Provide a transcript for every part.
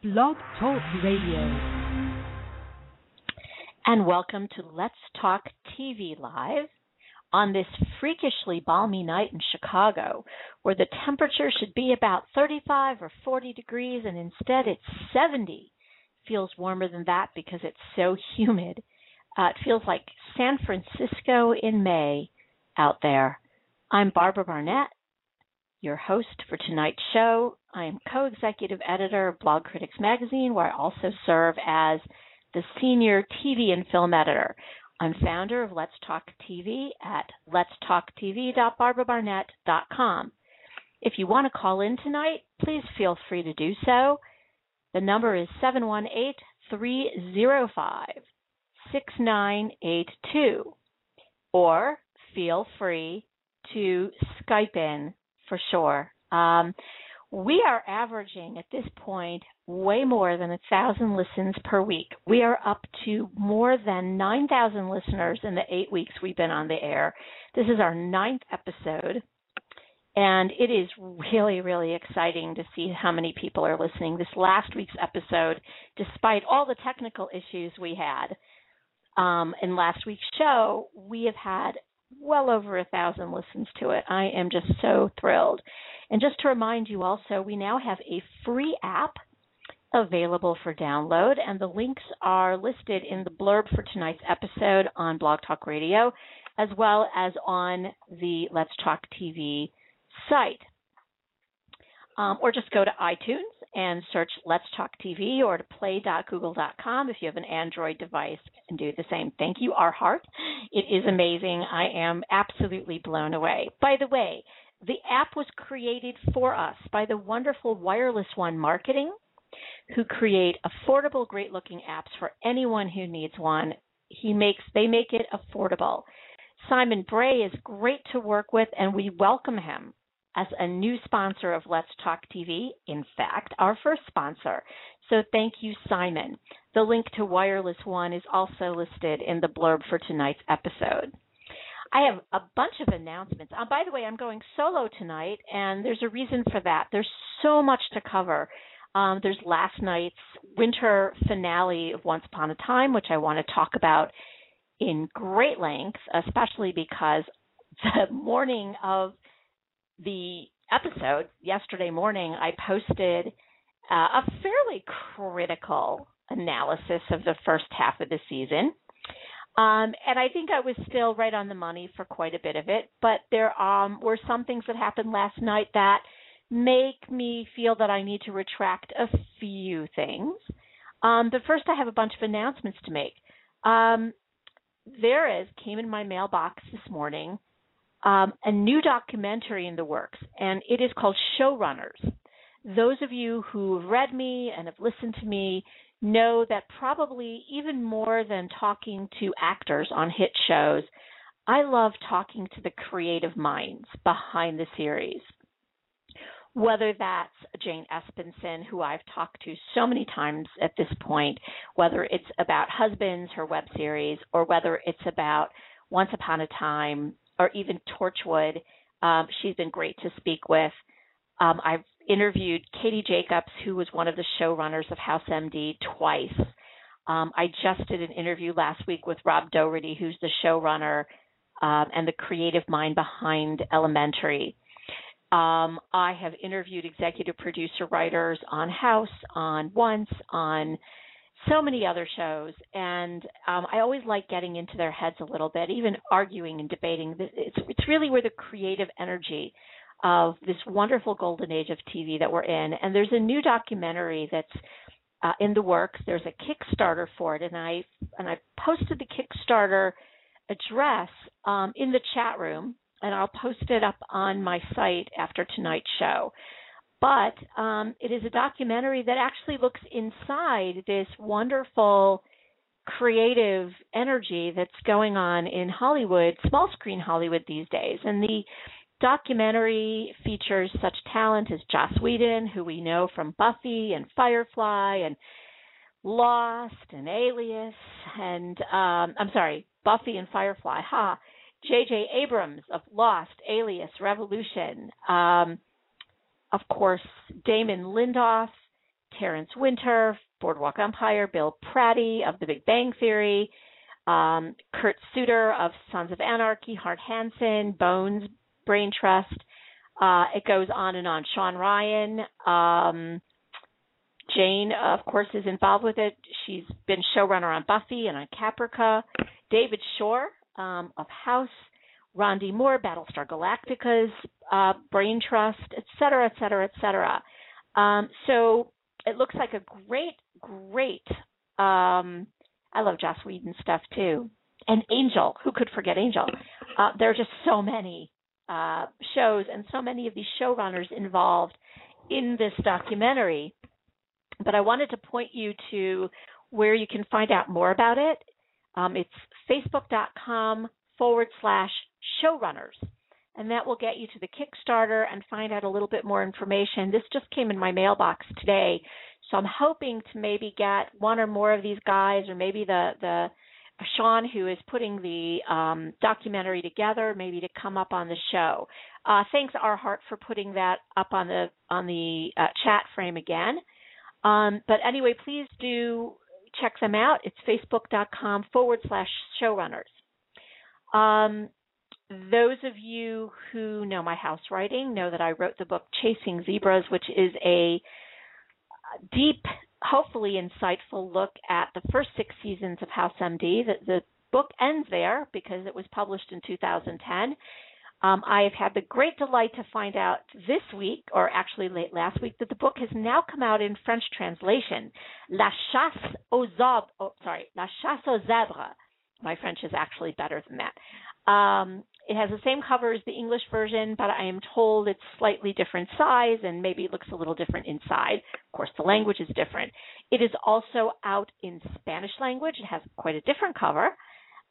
Blog Talk Radio. And welcome to Let's Talk TV Live on this freakishly balmy night in Chicago, where the temperature should be about 35 or 40 degrees, and instead it's 70. Feels warmer than that because it's so humid. Uh, it feels like San Francisco in May out there. I'm Barbara Barnett, your host for tonight's show. I am co executive editor of Blogcritics Magazine, where I also serve as the senior TV and film editor. I'm founder of Let's Talk TV at letstalktv.barbarabarnett.com. If you want to call in tonight, please feel free to do so. The number is 718 305 6982. Or feel free to Skype in for sure. Um, we are averaging at this point way more than a thousand listens per week. We are up to more than 9,000 listeners in the eight weeks we've been on the air. This is our ninth episode, and it is really, really exciting to see how many people are listening. This last week's episode, despite all the technical issues we had um, in last week's show, we have had well over a thousand listens to it. I am just so thrilled. And just to remind you also, we now have a free app available for download, and the links are listed in the blurb for tonight's episode on Blog Talk Radio, as well as on the Let's Talk TV site. Um, or just go to iTunes and search Let's Talk TV or to play.google.com if you have an Android device and do the same. Thank you, our heart. It is amazing. I am absolutely blown away. By the way, the app was created for us by the wonderful Wireless One Marketing, who create affordable, great looking apps for anyone who needs one. He makes they make it affordable. Simon Bray is great to work with and we welcome him as a new sponsor of Let's Talk TV, in fact, our first sponsor. So thank you, Simon. The link to Wireless One is also listed in the blurb for tonight's episode. I have a bunch of announcements. Uh, by the way, I'm going solo tonight, and there's a reason for that. There's so much to cover. Um, there's last night's winter finale of Once Upon a Time, which I want to talk about in great length, especially because the morning of the episode yesterday morning, I posted uh, a fairly critical analysis of the first half of the season. Um, and I think I was still right on the money for quite a bit of it, but there um, were some things that happened last night that make me feel that I need to retract a few things. Um, but first, I have a bunch of announcements to make. Um, there is came in my mailbox this morning um, a new documentary in the works, and it is called Showrunners. Those of you who have read me and have listened to me know that probably even more than talking to actors on hit shows, I love talking to the creative minds behind the series. Whether that's Jane Espenson, who I've talked to so many times at this point, whether it's about Husbands, her web series, or whether it's about Once Upon a Time, or even Torchwood. Um, she's been great to speak with. Um, I've interviewed Katie Jacobs, who was one of the showrunners of House MD, twice. Um, I just did an interview last week with Rob Doherty, who's the showrunner um, and the creative mind behind Elementary. Um, I have interviewed executive producer writers on House, on Once, on so many other shows, and um, I always like getting into their heads a little bit, even arguing and debating. It's it's really where the creative energy of this wonderful golden age of TV that we're in. And there's a new documentary that's uh, in the works. There's a Kickstarter for it, and I and I posted the Kickstarter address um, in the chat room, and I'll post it up on my site after tonight's show but um, it is a documentary that actually looks inside this wonderful creative energy that's going on in Hollywood, small screen Hollywood these days. And the documentary features such talent as Joss Whedon, who we know from Buffy and Firefly and Lost and Alias, and um, I'm sorry, Buffy and Firefly. Ha! J.J. Abrams of Lost, Alias, Revolution. Um, of course, Damon Lindelof, Terrence Winter, Boardwalk Empire, Bill Prady of The Big Bang Theory, um, Kurt Sutter of Sons of Anarchy, Hart Hanson, Bones, Brain Trust. Uh, it goes on and on. Sean Ryan, um, Jane, of course, is involved with it. She's been showrunner on Buffy and on Caprica. David Shore um, of House, Ron D. Moore, Battlestar Galactica's uh, Brain Trust, et cetera, et cetera, et cetera. Um, so it looks like a great, great. Um, I love Joss Whedon stuff too, and Angel. Who could forget Angel? Uh, there are just so many uh, shows and so many of these showrunners involved in this documentary. But I wanted to point you to where you can find out more about it. Um, it's facebook.com forward slash showrunners. And that will get you to the Kickstarter and find out a little bit more information. This just came in my mailbox today. So I'm hoping to maybe get one or more of these guys or maybe the, the Sean, who is putting the um, documentary together, maybe to come up on the show. Uh, thanks, Heart, for putting that up on the on the uh, chat frame again. Um, but anyway, please do check them out. It's facebook.com forward slash showrunners. Um, those of you who know my house writing know that I wrote the book Chasing Zebras, which is a deep, hopefully insightful look at the first six seasons of House MD. The, the book ends there because it was published in 2010. Um, I have had the great delight to find out this week, or actually late last week, that the book has now come out in French translation. La chasse aux zebres. Oh, sorry, La chasse aux zèbres. My French is actually better than that. Um, it has the same cover as the English version, but I am told it's slightly different size and maybe it looks a little different inside. Of course, the language is different. It is also out in Spanish language. It has quite a different cover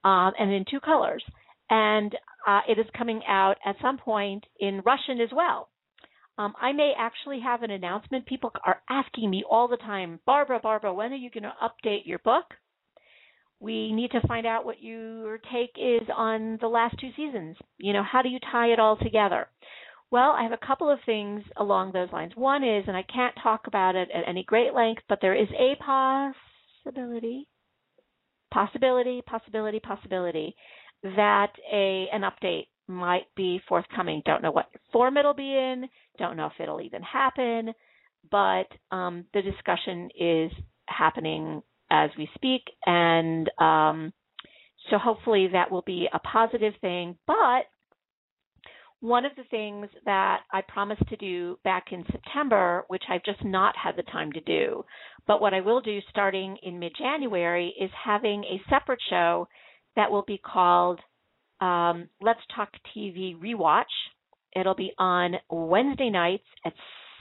um, and in two colors and uh, it is coming out at some point in Russian as well. Um, I may actually have an announcement. People are asking me all the time, Barbara, Barbara, when are you going to update your book? We need to find out what your take is on the last two seasons. You know, how do you tie it all together? Well, I have a couple of things along those lines. One is, and I can't talk about it at any great length, but there is a possibility, possibility, possibility, possibility that a an update might be forthcoming. Don't know what form it'll be in. Don't know if it'll even happen. But um, the discussion is happening as we speak, and um, so hopefully that will be a positive thing. But one of the things that I promised to do back in September, which I've just not had the time to do, but what I will do starting in mid January is having a separate show that will be called um, Let's Talk TV Rewatch. It'll be on Wednesday nights at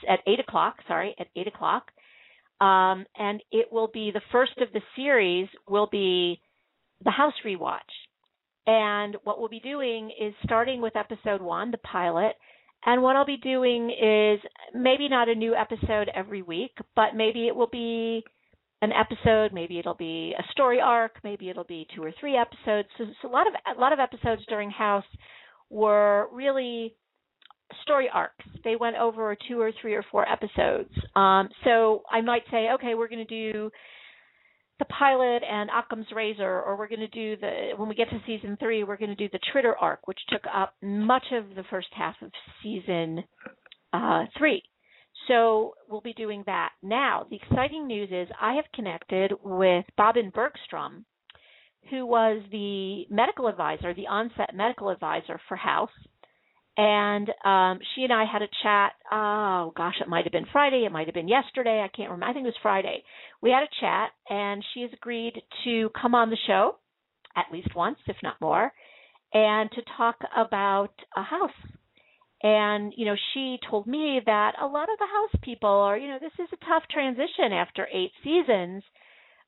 at eight o'clock. Sorry, at eight o'clock, um, and it will be the first of the series. Will be the House Rewatch, and what we'll be doing is starting with episode one, the pilot. And what I'll be doing is maybe not a new episode every week, but maybe it will be an episode, maybe it'll be a story arc, maybe it'll be two or three episodes. So, so a lot of a lot of episodes during House were really story arcs. They went over two or three or four episodes. Um, so I might say, okay, we're going to do the pilot and Occam's Razor, or we're going to do the when we get to season three, we're going to do the Tritter arc, which took up much of the first half of season uh, three. So we'll be doing that. Now, the exciting news is I have connected with Bobbin Bergstrom, who was the medical advisor, the onset medical advisor for House. And um, she and I had a chat. Oh gosh, it might have been Friday. It might have been yesterday. I can't remember. I think it was Friday. We had a chat, and she has agreed to come on the show at least once, if not more, and to talk about a house and, you know, she told me that a lot of the house people are, you know, this is a tough transition after eight seasons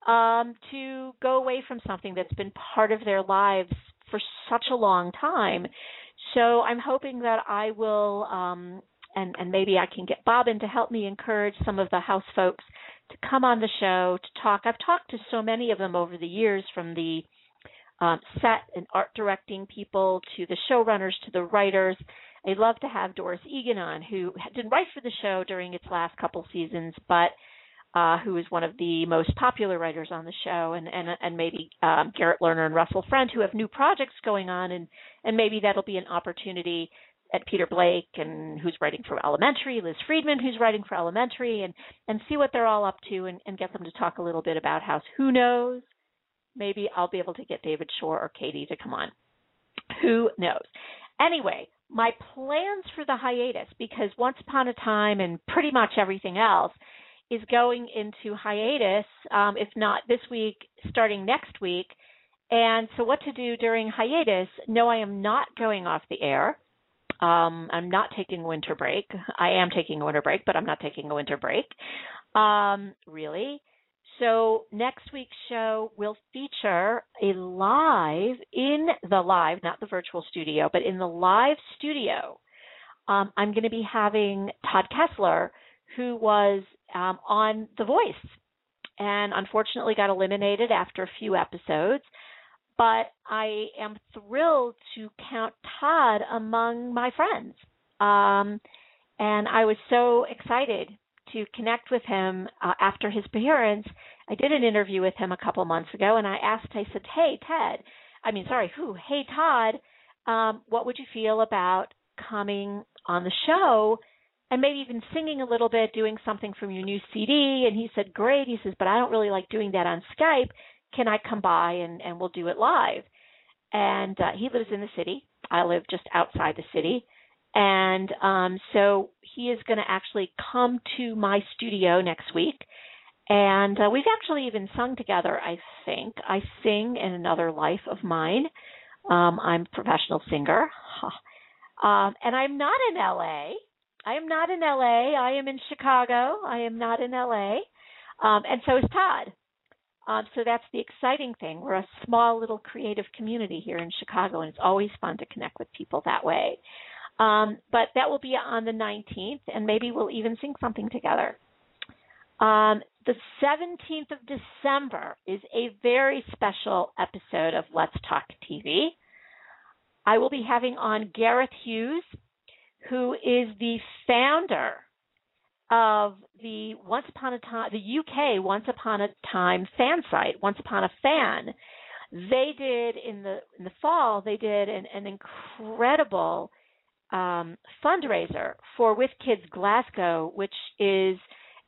um, to go away from something that's been part of their lives for such a long time. So I'm hoping that I will, um, and, and maybe I can get Bobbin to help me encourage some of the house folks to come on the show to talk. I've talked to so many of them over the years from the um, set and art directing people to the showrunners to the writers I'd love to have Doris Egan on, who didn't write for the show during its last couple seasons, but uh, who is one of the most popular writers on the show, and and and maybe um, Garrett Lerner and Russell Friend, who have new projects going on, and and maybe that'll be an opportunity at Peter Blake and who's writing for Elementary, Liz Friedman who's writing for Elementary, and and see what they're all up to, and, and get them to talk a little bit about House. Who knows? Maybe I'll be able to get David Shore or Katie to come on. Who knows? Anyway, my plans for the hiatus, because once upon a time and pretty much everything else is going into hiatus, um, if not this week, starting next week. And so, what to do during hiatus? No, I am not going off the air. Um, I'm not taking a winter break. I am taking a winter break, but I'm not taking a winter break. Um, really. So next week's show will feature a live in the live, not the virtual studio, but in the live studio. Um, I'm going to be having Todd Kessler, who was um, on The Voice, and unfortunately got eliminated after a few episodes. But I am thrilled to count Todd among my friends. Um, and I was so excited to connect with him uh, after his appearance. I did an interview with him a couple months ago, and I asked, I said, "Hey, Ted, I mean, sorry, who? Hey, Todd, um, what would you feel about coming on the show?" And maybe even singing a little bit, doing something from your new CD. And he said, Great. He says, But I don't really like doing that on Skype. Can I come by and, and we'll do it live? And uh, he lives in the city. I live just outside the city. And um, so he is going to actually come to my studio next week. And uh, we've actually even sung together, I think. I sing in another life of mine. Um, I'm a professional singer. um, and I'm not in LA. I am not in LA. I am in Chicago. I am not in LA. Um, and so is Todd. Um, so that's the exciting thing. We're a small little creative community here in Chicago, and it's always fun to connect with people that way. Um, but that will be on the 19th, and maybe we'll even sing something together. Um, the 17th of December is a very special episode of Let's Talk TV. I will be having on Gareth Hughes, who is the founder of the Once Upon a Time, the UK Once Upon a Time fan site, Once Upon a Fan. They did in the in the fall. They did an, an incredible um, fundraiser for With Kids Glasgow, which is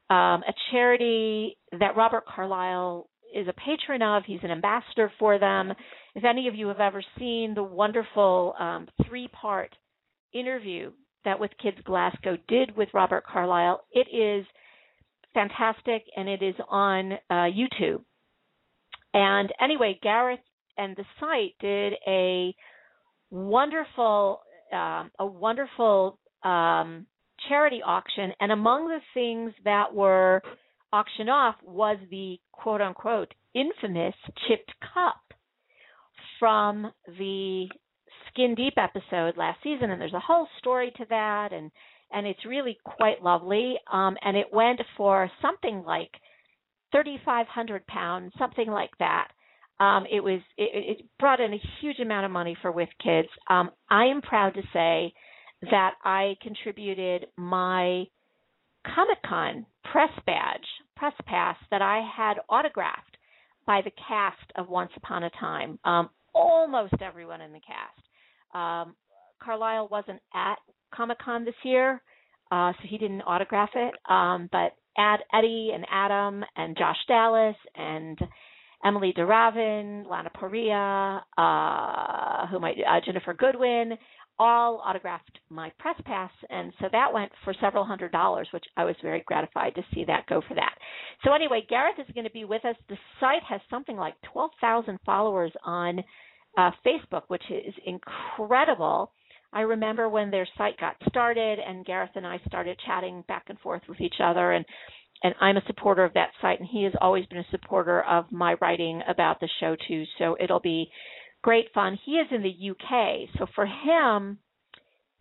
um, a charity that Robert Carlyle is a patron of. He's an ambassador for them. If any of you have ever seen the wonderful um, three part interview that With Kids Glasgow did with Robert Carlyle, it is fantastic and it is on uh, YouTube. And anyway, Gareth and the site did a wonderful um, a wonderful um, charity auction, and among the things that were auctioned off was the quote unquote infamous chipped cup from the Skin Deep episode last season, and there's a whole story to that, and and it's really quite lovely. Um, and it went for something like thirty five hundred pounds, something like that. Um, it was it, it brought in a huge amount of money for With Kids. Um, I am proud to say that I contributed my Comic Con press badge, press pass that I had autographed by the cast of Once Upon a Time. Um, almost everyone in the cast. Um, Carlyle wasn't at Comic Con this year, uh, so he didn't autograph it. Um, but Ad, Eddie and Adam and Josh Dallas and Emilie de Ravin, Lana Parrilla, uh, who might uh, Ginnifer Goodwin, all autographed my press pass, and so that went for several hundred dollars, which I was very gratified to see that go for that. So anyway, Gareth is going to be with us. The site has something like twelve thousand followers on uh, Facebook, which is incredible. I remember when their site got started, and Gareth and I started chatting back and forth with each other, and and I'm a supporter of that site, and he has always been a supporter of my writing about the show too. So it'll be great fun. He is in the UK, so for him,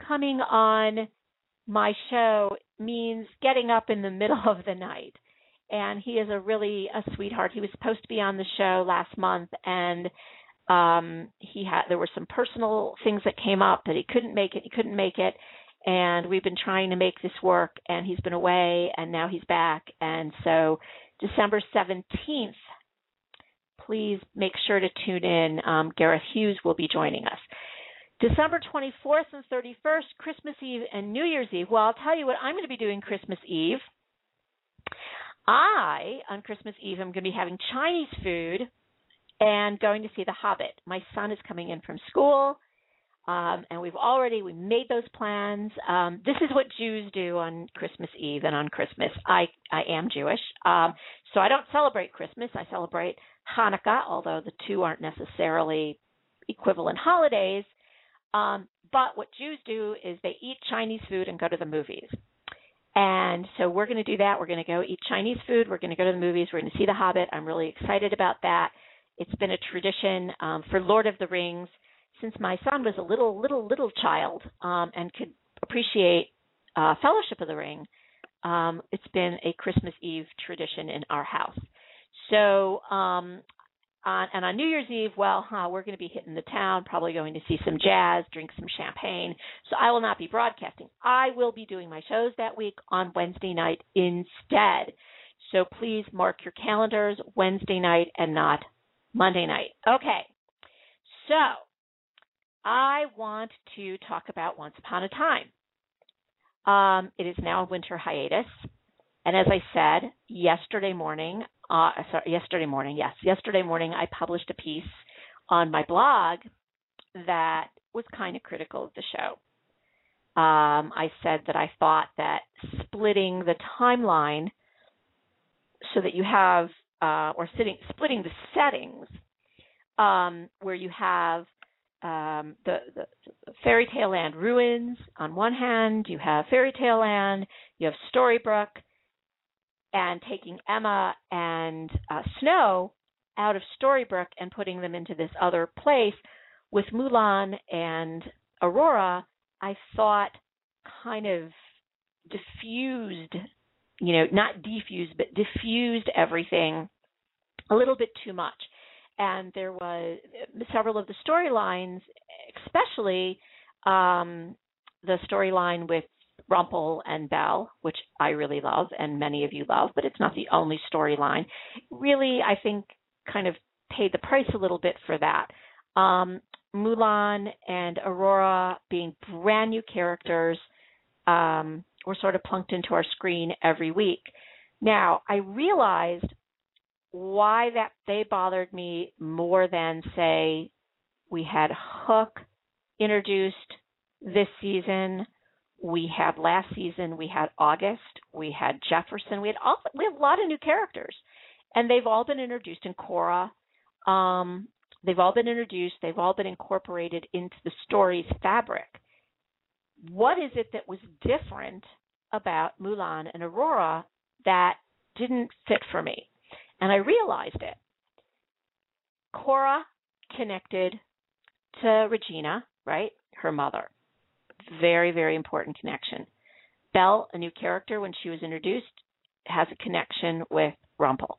coming on my show means getting up in the middle of the night. And he is a really a sweetheart. He was supposed to be on the show last month, and um he had there were some personal things that came up that he couldn't make it. He couldn't make it, and we've been trying to make this work and he's been away and now he's back and so December 17th please make sure to tune in. Um, Gareth Hughes will be joining us. December 24th and 31st, Christmas Eve and New Year's Eve. Well, I'll tell you what I'm going to be doing Christmas Eve. I, on Christmas Eve, I'm going to be having Chinese food and going to see The Hobbit. My son is coming in from school. Um, and we've already we made those plans. Um, this is what Jews do on Christmas Eve and on Christmas. I I am Jewish, um, so I don't celebrate Christmas. I celebrate Hanukkah, although the two aren't necessarily equivalent holidays. Um, but what Jews do is they eat Chinese food and go to the movies. And so we're going to do that. We're going to go eat Chinese food. We're going to go to the movies. We're going to see The Hobbit. I'm really excited about that. It's been a tradition um, for Lord of the Rings since my son was a little, little, little child um, and could appreciate uh, Fellowship of the Ring. Um, it's been a Christmas Eve tradition in our house. So, um, on, and on New Year's Eve, well, huh, we're going to be hitting the town, probably going to see some jazz, drink some champagne. So I will not be broadcasting. I will be doing my shows that week on Wednesday night instead. So please mark your calendars Wednesday night and not Monday night. Okay. So I want to talk about Once Upon a Time. Um, it is now a winter hiatus. And as I said yesterday morning, uh, sorry, yesterday morning, yes, yesterday morning, I published a piece on my blog that was kind of critical of the show. Um, I said that I thought that splitting the timeline so that you have, uh, or sitting, splitting the settings, um, where you have um, the, the, fairy tale land ruins on one hand, you have fairy tale land, you have Storybrooke, and taking Emma and uh, Snow out of Storybrooke and putting them into this other place with Mulan and Aurora, I thought kind of diffused, you know, not defused, but diffused everything a little bit too much and there was several of the storylines, especially um, the storyline with Rumple and Belle, which I really love and many of you love, but it's not the only storyline. Really, I think kind of paid the price a little bit for that. Um, Mulan and Aurora being brand new characters um, were sort of plunked into our screen every week. Now, I realized why that they bothered me more than say we had Hook introduced this season. We had last season. We had August. We had Jefferson. We had all. We have a lot of new characters, and they've all been introduced in Cora. Um, they've all been introduced. They've all been incorporated into the story's fabric. What is it that was different about Mulan and Aurora that didn't fit for me? And I realized it. Cora connected to Regina, right? Her mother. Very, very important connection. Belle, a new character when she was introduced, has a connection with Rumple.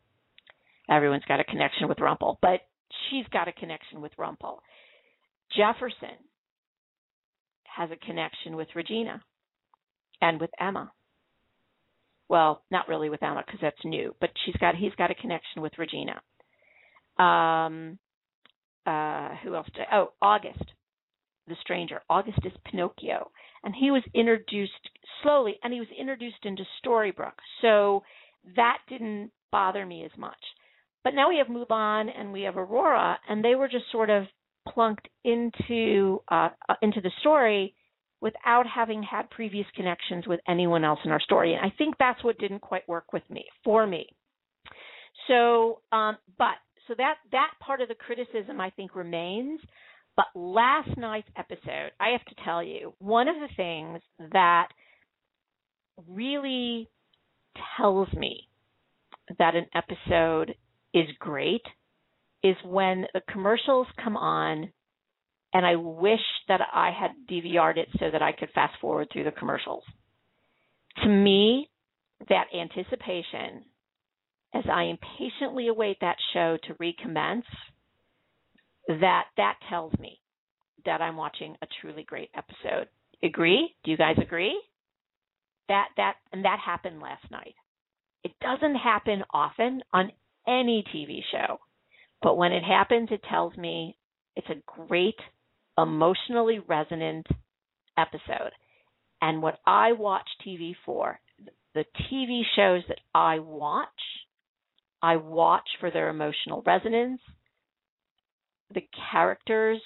Everyone's got a connection with Rumple, but she's got a connection with Rumple. Jefferson has a connection with Regina and with Emma well, not really with Emma because that's new, but she's got he's got a connection with Regina. Um, uh, who else? Did, oh, August, the stranger. August is Pinocchio, and he was introduced slowly, and he was introduced into Storybrooke, so that didn't bother me as much. But now we have Mulan and we have Aurora, and they were just sort of plunked into uh, uh into the story without having had previous connections with anyone else in our story. And I think that's what didn't quite work with me, for me. So, um, but so that that part of the criticism I think remains. But last night's episode, I have to tell you, one of the things that really tells me that an episode is great is when the commercials come on and I wish that I had DVR'd it so that I could fast forward through the commercials. To me, that anticipation as I impatiently await that show to recommence, that that tells me that I'm watching a truly great episode. Agree? Do you guys agree? That that and that happened last night. It doesn't happen often on any TV show. But when it happens, it tells me it's a great, emotionally resonant episode. And what I watch TV for, the TV shows that I watch, I watch for their emotional resonance, the characters,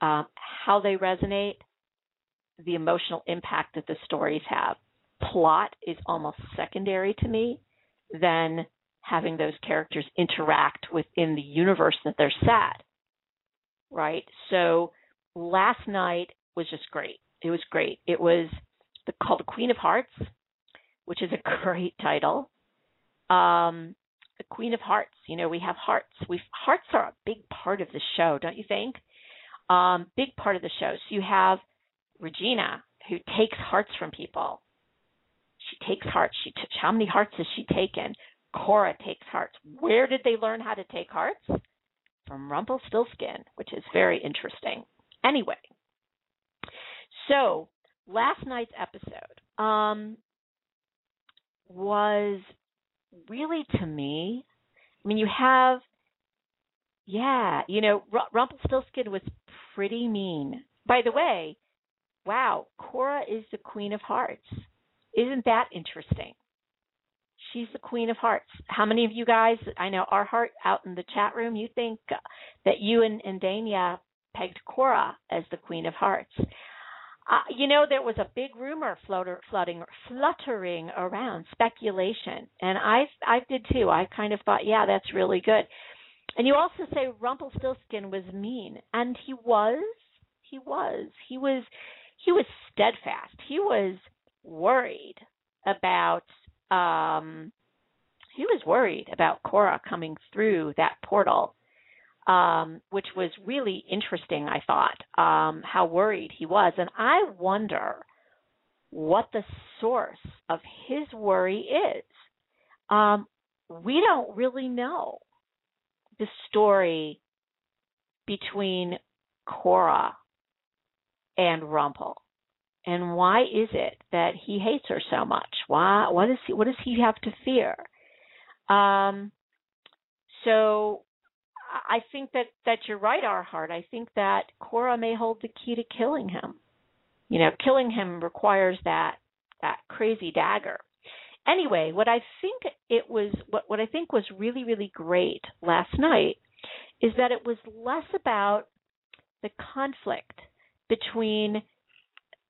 uh, how they resonate, the emotional impact that the stories have. Plot is almost secondary to me than having those characters interact within the universe that they're set. Right? So last night was just great. It was great. It was the, called The Queen of Hearts, which is a great title. Um, the Queen of Hearts. You know, we have hearts. We hearts are a big part of the show, don't you think? Um, big part of the show. So you have Regina, who takes hearts from people. She takes hearts. She t- how many hearts has she taken? Cora takes hearts. Where did they learn how to take hearts? From Rumpelstiltskin, which is very interesting. Anyway, so last night's episode um, was really to me. I mean, you have, yeah, you know, R- Rumpelstiltskin was pretty mean. By the way, wow, Cora is the Queen of Hearts. Isn't that interesting? She's the queen of hearts. How many of you guys, I know our heart out in the chat room, you think that you and, and Dania pegged Cora as the queen of hearts? Uh, you know, there was a big rumor floater, floating, fluttering around, speculation, and I, I did too. I kind of thought, yeah, that's really good. And you also say Rumpelstiltskin was mean, and he was. He was. He was. He was steadfast. He was worried about um, he was worried about Cora coming through that portal, um, which was really interesting, I thought, um, how worried he was. And I wonder what the source of his worry is. Um, we don't really know the story between Cora and Rumpel. And why is it that he hates her so much? Why? What is he? What does he have to fear? Um, so I think that that you're right, our heart. I think that Cora may hold the key to killing him. You know, killing him requires that that crazy dagger. Anyway, what I think it was what what I think was really really great last night is that it was less about the conflict between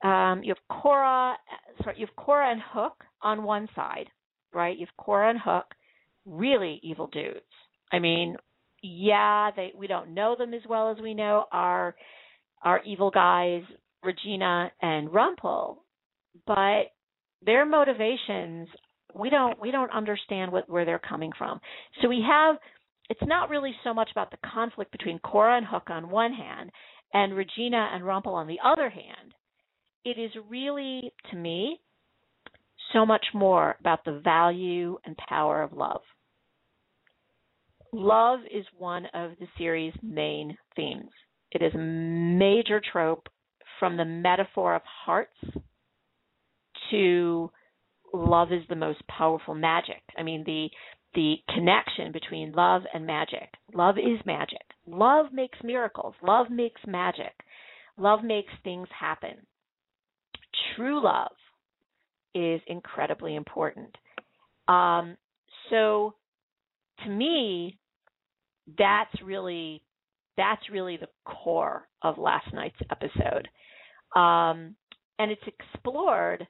um, you have Cora, sorry, you have Cora and Hook on one side, right? You have Cora and Hook, really evil dudes. I mean, yeah, they we don't know them as well as we know our our evil guys, Regina and Rumpel, but their motivations we don't we don't understand what where they're coming from. So we have it's not really so much about the conflict between Cora and Hook on one hand and Regina and Rumpel on the other hand it is really, to me, so much more about the value and power of love. Love is one of the series' main themes. It is a major trope from the metaphor of hearts to love is the most powerful magic. I mean, the the connection between love and magic. Love is magic. Love makes miracles. Love makes magic. Love makes things happen true love is incredibly important. Um, so to me, that's really that's really the core of last night's episode, um, and it's explored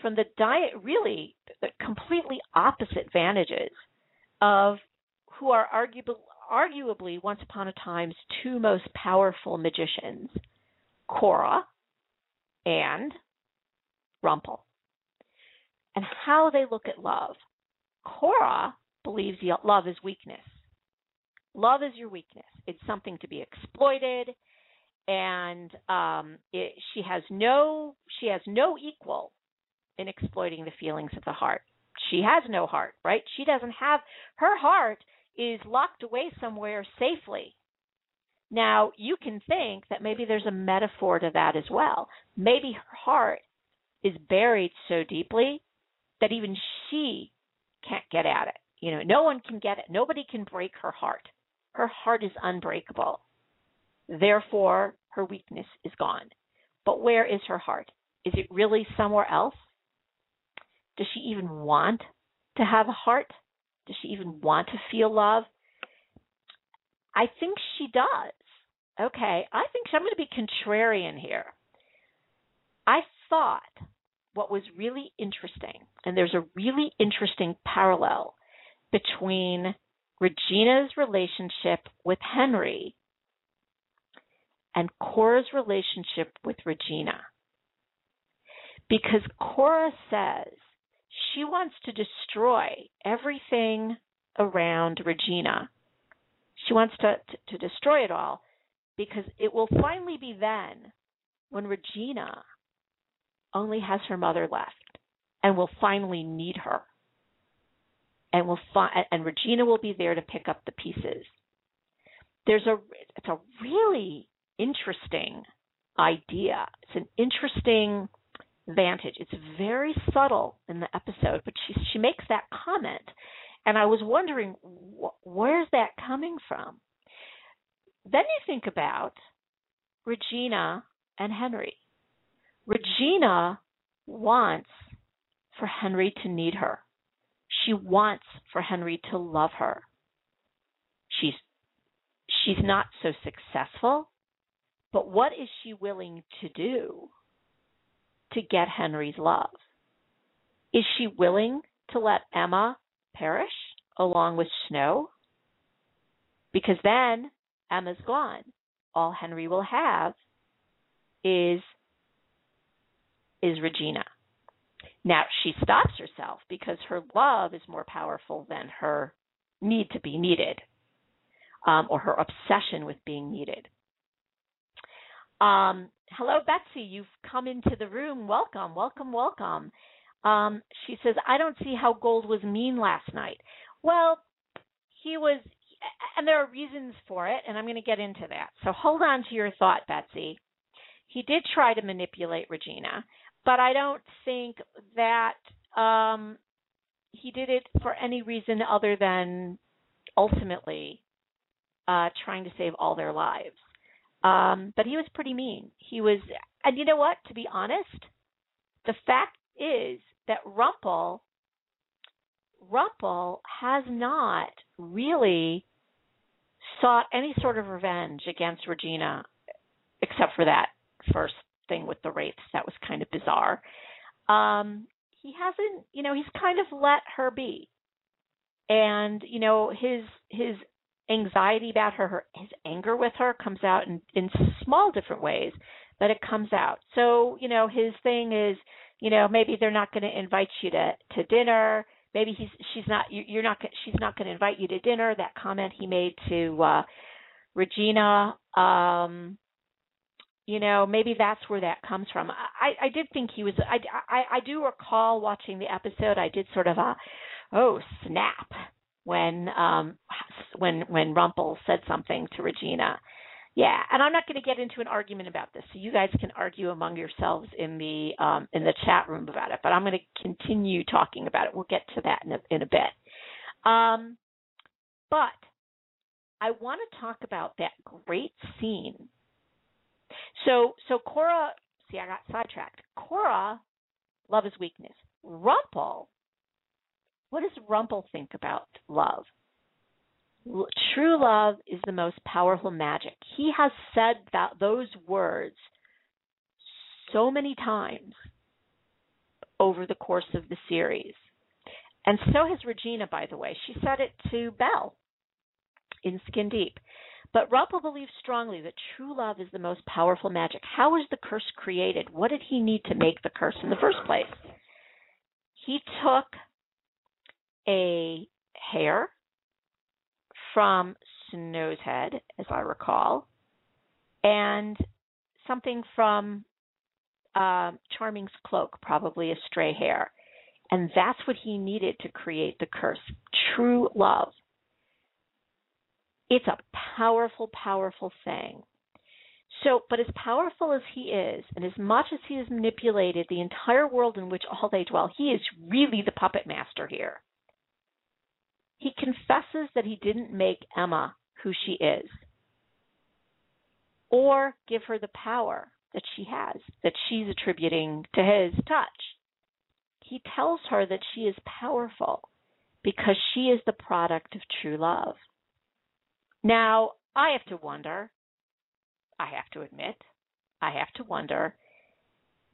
from the diet really the completely opposite vantages of who are arguably arguably once upon a time's two most powerful magicians, Cora and Rumpel, and how they look at love. Cora believes love is weakness. Love is your weakness. It's something to be exploited, and um, it, she has no she has no equal in exploiting the feelings of the heart. She has no heart, right? She doesn't have her heart is locked away somewhere safely. Now, you can think that maybe there's a metaphor to that as well. Maybe her heart is buried so deeply that even she can't get at it. You know, no one can get it. Nobody can break her heart. Her heart is unbreakable. Therefore, her weakness is gone. But where is her heart? Is it really somewhere else? Does she even want to have a heart? Does she even want to feel love? I think she does. Okay, I think I'm going to be contrarian here. I thought what was really interesting, and there's a really interesting parallel between Regina's relationship with Henry and Cora's relationship with Regina. Because Cora says she wants to destroy everything around Regina. She wants to, to, to destroy it all because it will finally be then when Regina only has her mother left and will finally need her. And will fi- and Regina will be there to pick up the pieces. There's a it's a really interesting idea. It's an interesting vantage. It's very subtle in the episode, but she she makes that comment, and I was wondering wh- where's that coming from. Then you think about Regina and Henry. Regina wants for Henry to need her. She wants for Henry to love her. She's she's not so successful, but what is she willing to do to get Henry's love? Is she willing to let Emma perish along with Snow? Because then Emma's gone. All Henry will have is is Regina. Now she stops herself because her love is more powerful than her need to be needed, um, or her obsession with being needed. Um, hello, Betsy. You've come into the room. Welcome, welcome, welcome. Um, she says, I don't see how Gold was mean last night. Well, he was, and there are reasons for it, and I'm going to get into that. So hold on to your thought, Betsy. He did try to manipulate Regina, but I don't think that um, he did it for any reason other than ultimately uh, trying to save all their lives. Um, but he was pretty mean. He was, and you know what? To be honest, the fact is that Rumple, Rumple has not really sought any sort of revenge against Regina, except for that first thing with the wraiths. That was kind of bizarre. Um, he hasn't, you know, he's kind of let her be, and you know, his his anxiety about her, her his anger with her comes out in in small different ways, but it comes out. So you know, his thing is, you know, maybe they're not going to invite you to to dinner. Maybe he's she's not you're not she's not going to invite you to dinner. That comment he made to uh Regina. Um, you know, maybe that's where that comes from. I, I did think he was. I, I, I do recall watching the episode. I did sort of a, oh snap, when um when when Rumple said something to Regina. Yeah, and I'm not going to get into an argument about this. So you guys can argue among yourselves in the um, in the chat room about it. But I'm going to continue talking about it. We'll get to that in a, in a bit. Um, but I want to talk about that great scene. So so Cora, see, I got sidetracked. Cora, love is weakness. Rumple what does Rumple think about love? True love is the most powerful magic. He has said that those words so many times over the course of the series. And so has Regina, by the way. She said it to Belle in Skin Deep. But Rumple believes strongly that true love is the most powerful magic. How was the curse created? What did he need to make the curse in the first place? He took a hair from Snow's head, as I recall, and something from uh, Charming's cloak, probably a stray hair. And that's what he needed to create the curse true love. It's a powerful, powerful thing. So, but as powerful as he is, and as much as he has manipulated the entire world in which all they dwell, he is really the puppet master here. He confesses that he didn't make Emma who she is, or give her the power that she has, that she's attributing to his touch. He tells her that she is powerful because she is the product of true love. Now, I have to wonder, I have to admit, I have to wonder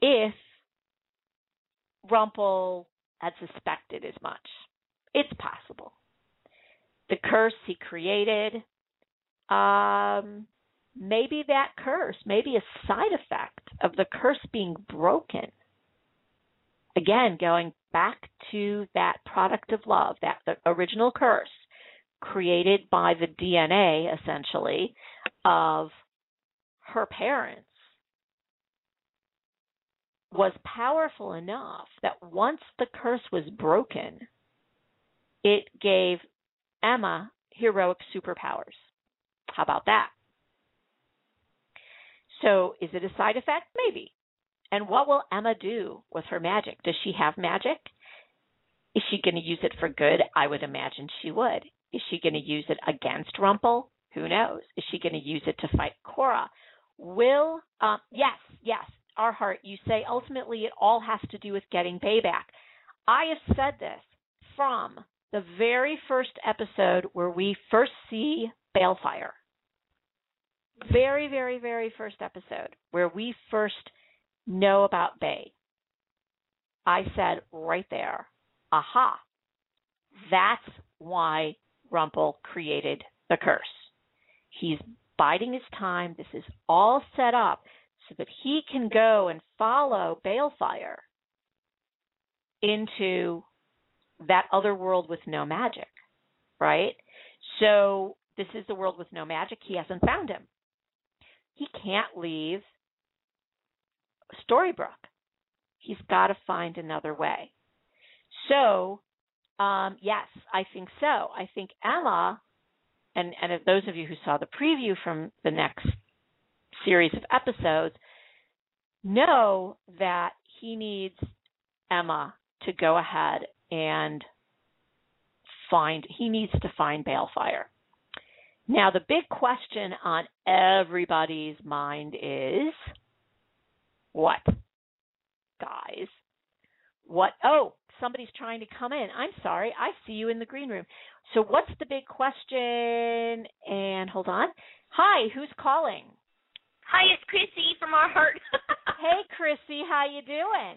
if Rumple had suspected as much. It's possible. The curse he created, um, maybe that curse, maybe a side effect of the curse being broken. Again, going back to that product of love, that the original curse created by the DNA essentially of her parents was powerful enough that once the curse was broken, it gave Emma heroic superpowers. How about that? So, is it a side effect? Maybe. And what will Emma do with her magic? Does she have magic? Is she going to use it for good? I would imagine she would. Is she going to use it against Rumple? Who knows? Is she going to use it to fight Cora? Will, uh, yes, yes, our heart, you say ultimately it all has to do with getting payback. I have said this from the very first episode where we first see Baelfire. Very, very, very first episode where we first know about Bae. I said right there, aha, that's why Rumple created the curse. He's biding his time. This is all set up so that he can go and follow Baelfire into that other world with no magic, right? So this is the world with no magic. He hasn't found him. He can't leave Storybrooke. He's got to find another way. So, um, yes, I think so. I think Emma, and and those of you who saw the preview from the next series of episodes, know that he needs Emma to go ahead and find. He needs to find Baelfire. Now, the big question on everybody's mind is what? Guys. What? Oh, somebody's trying to come in. I'm sorry. I see you in the green room. So what's the big question? And hold on. Hi, who's calling? Hi, it's Chrissy from our heart. hey, Chrissy, how you doing?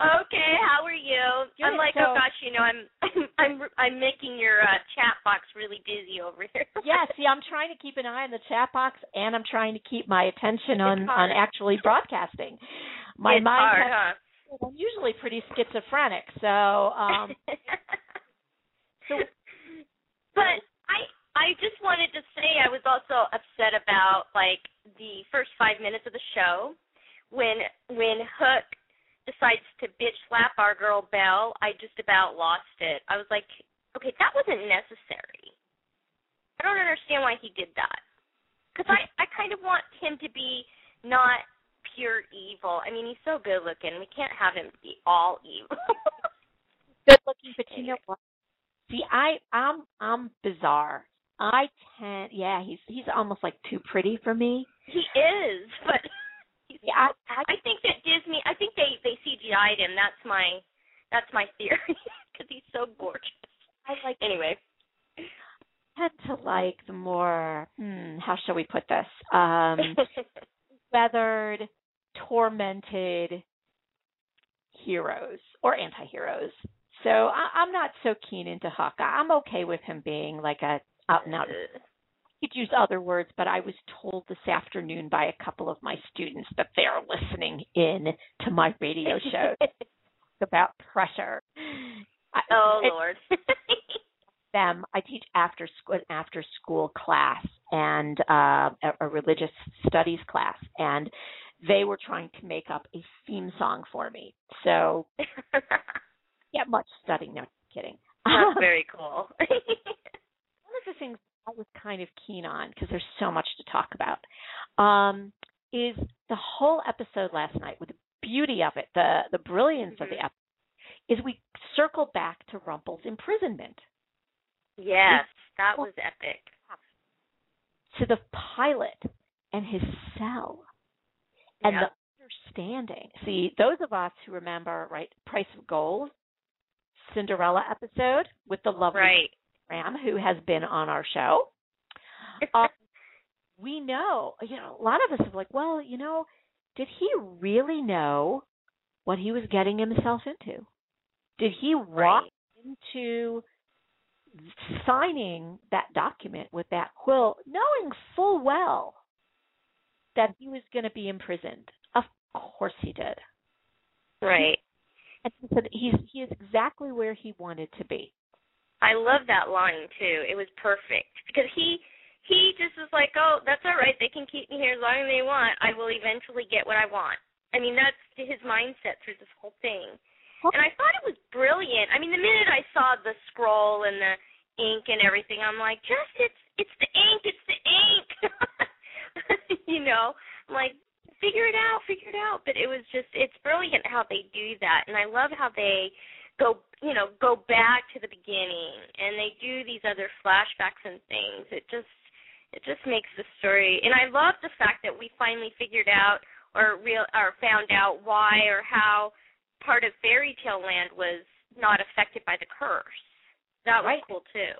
Okay, how are you? Good, I'm like, so, oh gosh, you know, I'm I'm I'm making your uh, chat box really busy over here. yeah, see, I'm trying to keep an eye on the chat box, and I'm trying to keep my attention on on actually broadcasting. My it's mind hard, has, huh? I'm usually pretty schizophrenic, so um. so, but I I just wanted to say I was also upset about like the first five minutes of the show when when Hook decides to bitch slap our girl Belle, I just about lost it. I was like, okay, that wasn't necessary. I don't understand why he did that. Because I I kind of want him to be not pure evil. I mean, he's so good looking. We can't have him be all evil. good looking, but you know what? See, I I'm I'm bizarre. I tend, yeah, he's he's almost like too pretty for me. He is, but yeah, I, I, I think that Disney. I think they they CGI'd him. That's my that's my theory because he's so gorgeous. I like anyway. tend to like the more hmm, how shall we put this? Um weathered, tormented heroes or anti-heroes. So I, I'm not so keen into Hook. I'm okay with him being like a out and out. I could use other words, but I was told this afternoon by a couple of my students that they are listening in to my radio show about pressure. Oh it, Lord. them I teach after school after school class and uh, a, a religious studies class, and they were trying to make up a theme song for me. So yeah, much studying. No kidding. That's very cool. One of the things I was kind of keen on because there's so much to talk about. Um, is the whole episode last night with the beauty of it, the the brilliance mm-hmm. of the mm-hmm. episode, is we circle back to Rumple's imprisonment. Yes, that was epic. To the pilot and his cell and the understanding. See, those of us who remember, right, Price of Gold, Cinderella episode with the lovely right. Schram, who has been on our show. Um, we know, you know, a lot of us are like, well, you know, did he really know what he was getting himself into? Did he walk right. into signing that document with that quill, knowing full well that he was going to be imprisoned? Of course he did. Right. And he said he's he is exactly where he wanted to be. I love that line too. It was perfect because he he just was like, "Oh, that's all right. They can keep me here as long as they want. I will eventually get what I want." I mean, that's his mindset through this whole thing. And I thought it was brilliant. I mean, the minute I saw the scroll and the ink and everything, I'm like, "Just it's it's the ink, it's the ink." you know, I'm like figure it out, figure it out. But it was just it's brilliant how they do that. And I love how they go you know go back to the beginning and they do these other flashbacks and things it just it just makes the story and i love the fact that we finally figured out or real or found out why or how part of fairy tale land was not affected by the curse that was right. cool too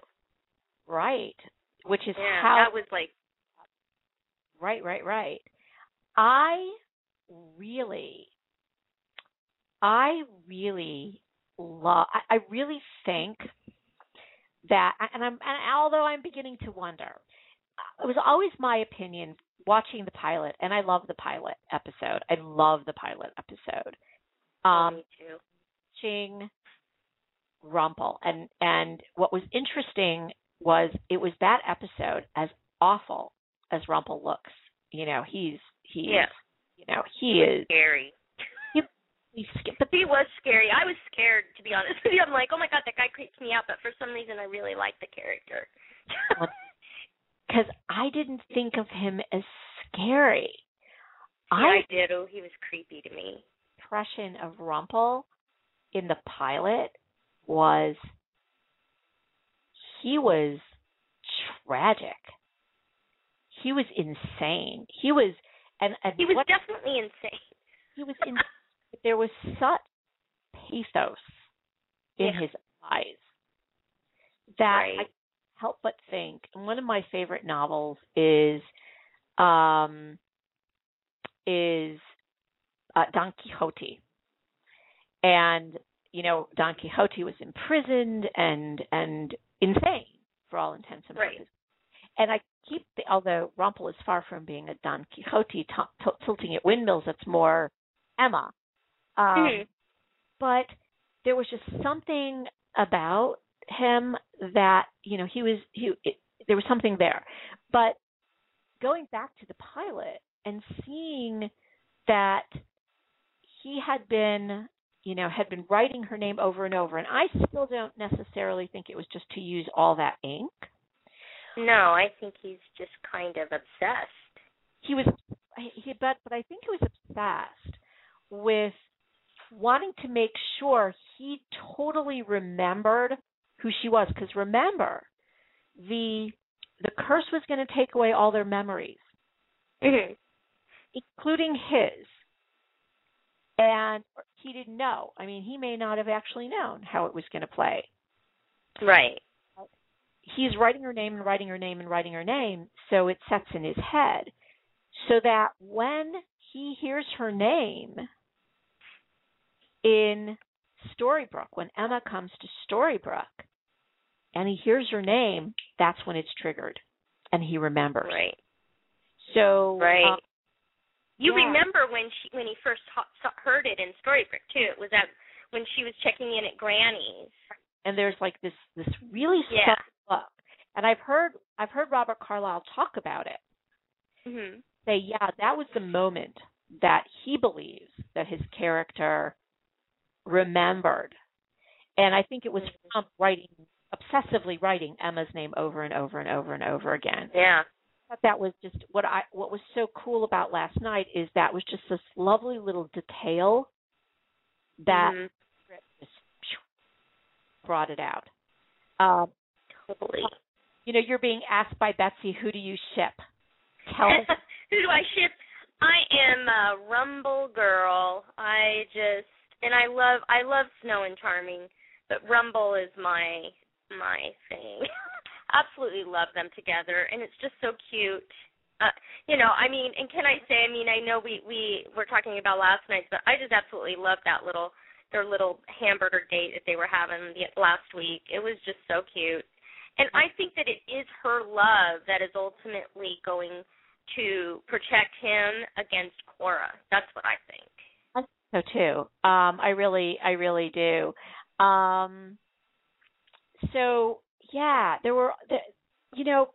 right which is yeah, how that was like right right right i really i really love. I, I really think that, and I'm, and although I'm beginning to wonder, it was always my opinion watching the pilot, and I love the pilot episode. I love the pilot episode. Um, me too. Watching Rumple, and and what was interesting was it was that episode as awful as Rumple looks. You know, he's he's yeah. you know he is scary. He, but he was scary. I was scared to be honest with you. I'm like, oh my god, that guy creeps me out. But for some reason, I really like the character. Because I didn't think of him as scary. Yeah, I, I did. Oh, he was creepy to me. Impression of Rumple in the pilot was he was tragic. He was insane. He was and, and he was what, definitely insane. He was insane there was such pathos in yeah. his eyes that right. I help but think. And one of my favorite novels is um, is uh, Don Quixote, and you know Don Quixote was imprisoned and and insane for all intents and purposes. Right. And I keep the although Rumple is far from being a Don Quixote t- t- tilting at windmills, it's more Emma um, mm-hmm. But there was just something about him that you know he was he it, there was something there. But going back to the pilot and seeing that he had been you know had been writing her name over and over and I still don't necessarily think it was just to use all that ink. No, I think he's just kind of obsessed. He was he but but I think he was obsessed with wanting to make sure he totally remembered who she was. Because remember the the curse was going to take away all their memories mm-hmm. including his. And he didn't know. I mean he may not have actually known how it was going to play. Right he's writing her name and writing her name and writing her name so it sets in his head so that when he hears her name in Storybrooke, when Emma comes to Storybrooke and he hears her name, that's when it's triggered and he remembers. Right. So right. Um, you yeah. remember when she when he first heard it in Storybrooke too? It was that when she was checking in at Granny's. And there's like this this really yeah. Look. And I've heard I've heard Robert Carlyle talk about it. Mm-hmm. Say, yeah, that was the moment that he believes that his character remembered. And I think it was from writing obsessively writing Emma's name over and over and over and over again. Yeah. But that was just what I what was so cool about last night is that was just this lovely little detail that Mhm. just brought it out. Um, You know, you're being asked by Betsy, who do you ship? Tell. Who do I ship? I am a Rumbelle girl. I just and I love I love Snow and Charming, but Rumbelle is my my thing. absolutely love them together, and it's just so cute. Uh, you know, I mean, and can I say? I mean, I know we we were talking about last night, but I just absolutely loved that little their little hamburger date that they were having the, last week. It was just so cute, and I think that it is her love that is ultimately going to protect him against Cora. That's what I think. so too. Um, I really, I really do. Um, so yeah, there were, the, you know,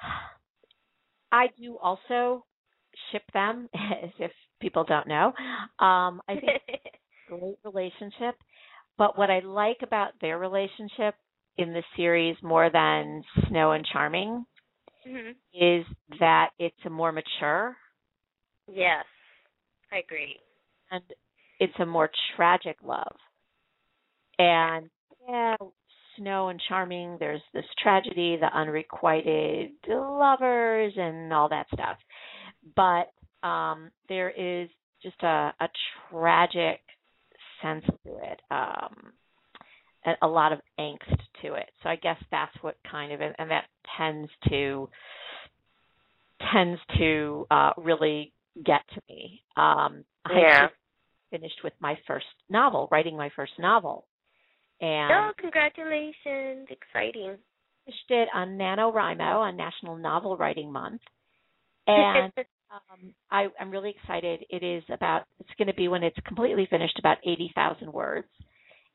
I do also ship them, as if people don't know. Um, I think it's a great relationship, but what I like about their relationship in the series more than Snow and Charming hmm is that it's a more mature Yes, I agree. and it's a more tragic love. And yeah, Snow and Charming, there's this tragedy, the unrequited lovers and all that stuff. But um there is just a, a tragic sense to it. Um a, lot of angst to it. So I guess that's what kind of and that tends to tends to uh really get to me. Um I Yeah. just finished with my first novel, writing my first novel. And Oh, congratulations! Exciting. finished it on NaNoWriMo on National Novel Writing Month. And um, I, I'm really excited. It is about, it's going to be when it's completely finished, about 80,000 words.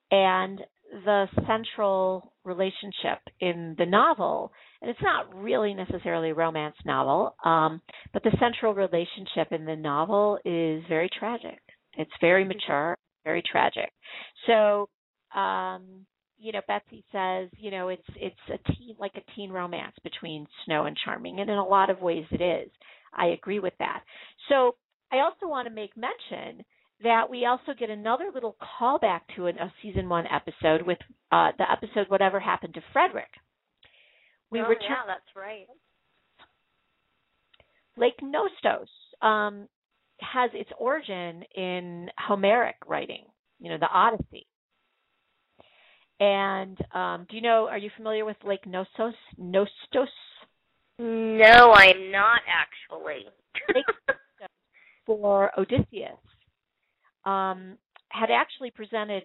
And the central relationship in the novel, and it's not really necessarily a romance novel, um, but the central relationship in the novel is very tragic. It's very mature, very tragic. So, um, you know, Betsy says, you know, it's it's a teen like a teen romance between Snow and Charming, and in a lot of ways it is. I agree with that. So I also want to make mention that we also get another little callback to an, a season one episode with uh, the episode "Whatever Happened to Frederick." We oh, return yeah, that's right. Lake Nostos um, has its origin in Homeric writing, you know, the Odyssey. And um, do you know? Are you familiar with Lake Nostos? Nostos No, I'm not actually. for Odysseus um, had actually presented,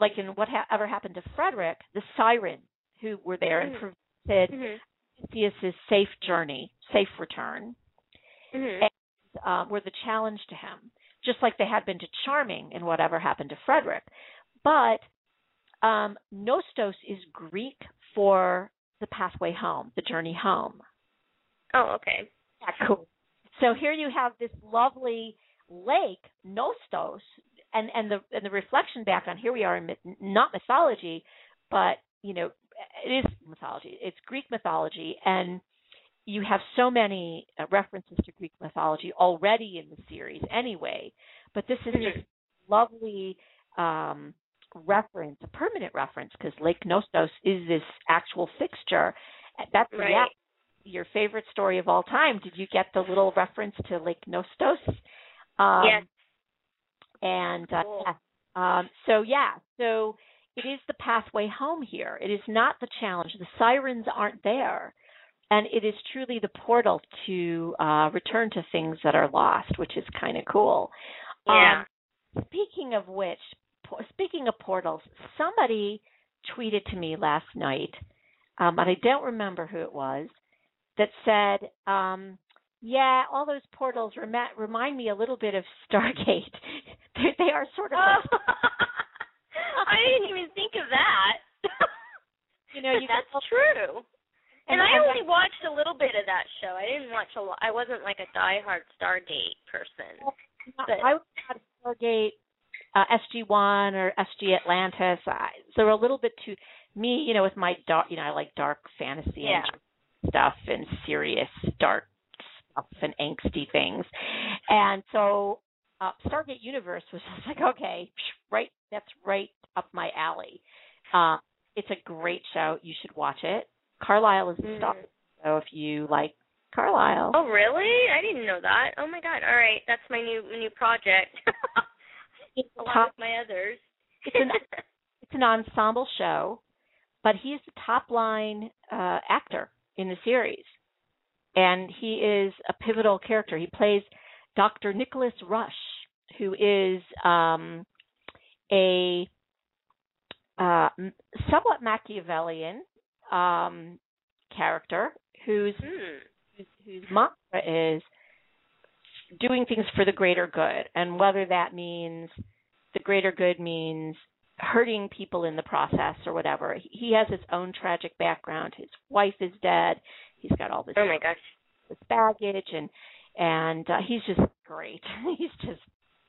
like in whatever happened to Frederick, the sirens who were there and Mhm. prevented mhm. Odysseus's safe journey, safe return. Mhm. uh, were the challenge to him, just like they had been to Charming in whatever happened to Frederick. But um, Nostos is Greek for the pathway home, the journey home. Oh, okay. Yeah, cool. So here you have this lovely lake, Nostos, and and the and the reflection back on here we are in myth- not mythology, but you know it is mythology. It's Greek mythology, and you have so many uh, references to Greek mythology already in the series anyway. But this is just lovely um, reference, a permanent reference, because Lake Nostos is this actual fixture. That's Right. yeah, your favorite story of all time. Did you get the little reference to Lake Nostos? Um, Yes. And uh, Cool. yeah. Um, so yeah, so it is the pathway home here. It is not the challenge. The sirens aren't there, and it is truly the portal to uh, return to things that are lost, which is kind of cool. Yeah. Um, speaking of which, speaking of portals, somebody tweeted to me last night, um, but I don't remember who it was, that said, um, "Yeah, all those portals rem- remind me a little bit of Stargate. they, they are sort of like, I didn't even think of that. you know, you that's true. And, and- I only watched a little bit of that show. I didn't watch a lot. I wasn't like a diehard Stargate person. but- I would have Stargate, uh, SG One or SG Atlantis. I, they're a little bit too me, you know, with my dark, you know, I like dark fantasy Yeah. and stuff and serious dark and angsty things. And so uh, Stargate Universe was just like, okay, right, that's right up my alley. Uh, it's a great show. You should watch it. Carlyle is the Mm. star. So if you like Carlyle, Oh, really? I didn't know that. Oh my god. All right, that's my new new project. Along top, with my others. it's an it's an ensemble show, but he's the top line uh, actor in the series, and he is a pivotal character. He plays Dr. Nicholas Rush, who is um, a uh, somewhat Machiavellian um, character whose hmm. whose, whose mantra is doing things for the greater good, and whether that means the greater good means hurting people in the process or whatever. He- He has his own tragic background. His wife is dead. He's got all this, Oh my gosh. this baggage, and and uh, he's just great. he's just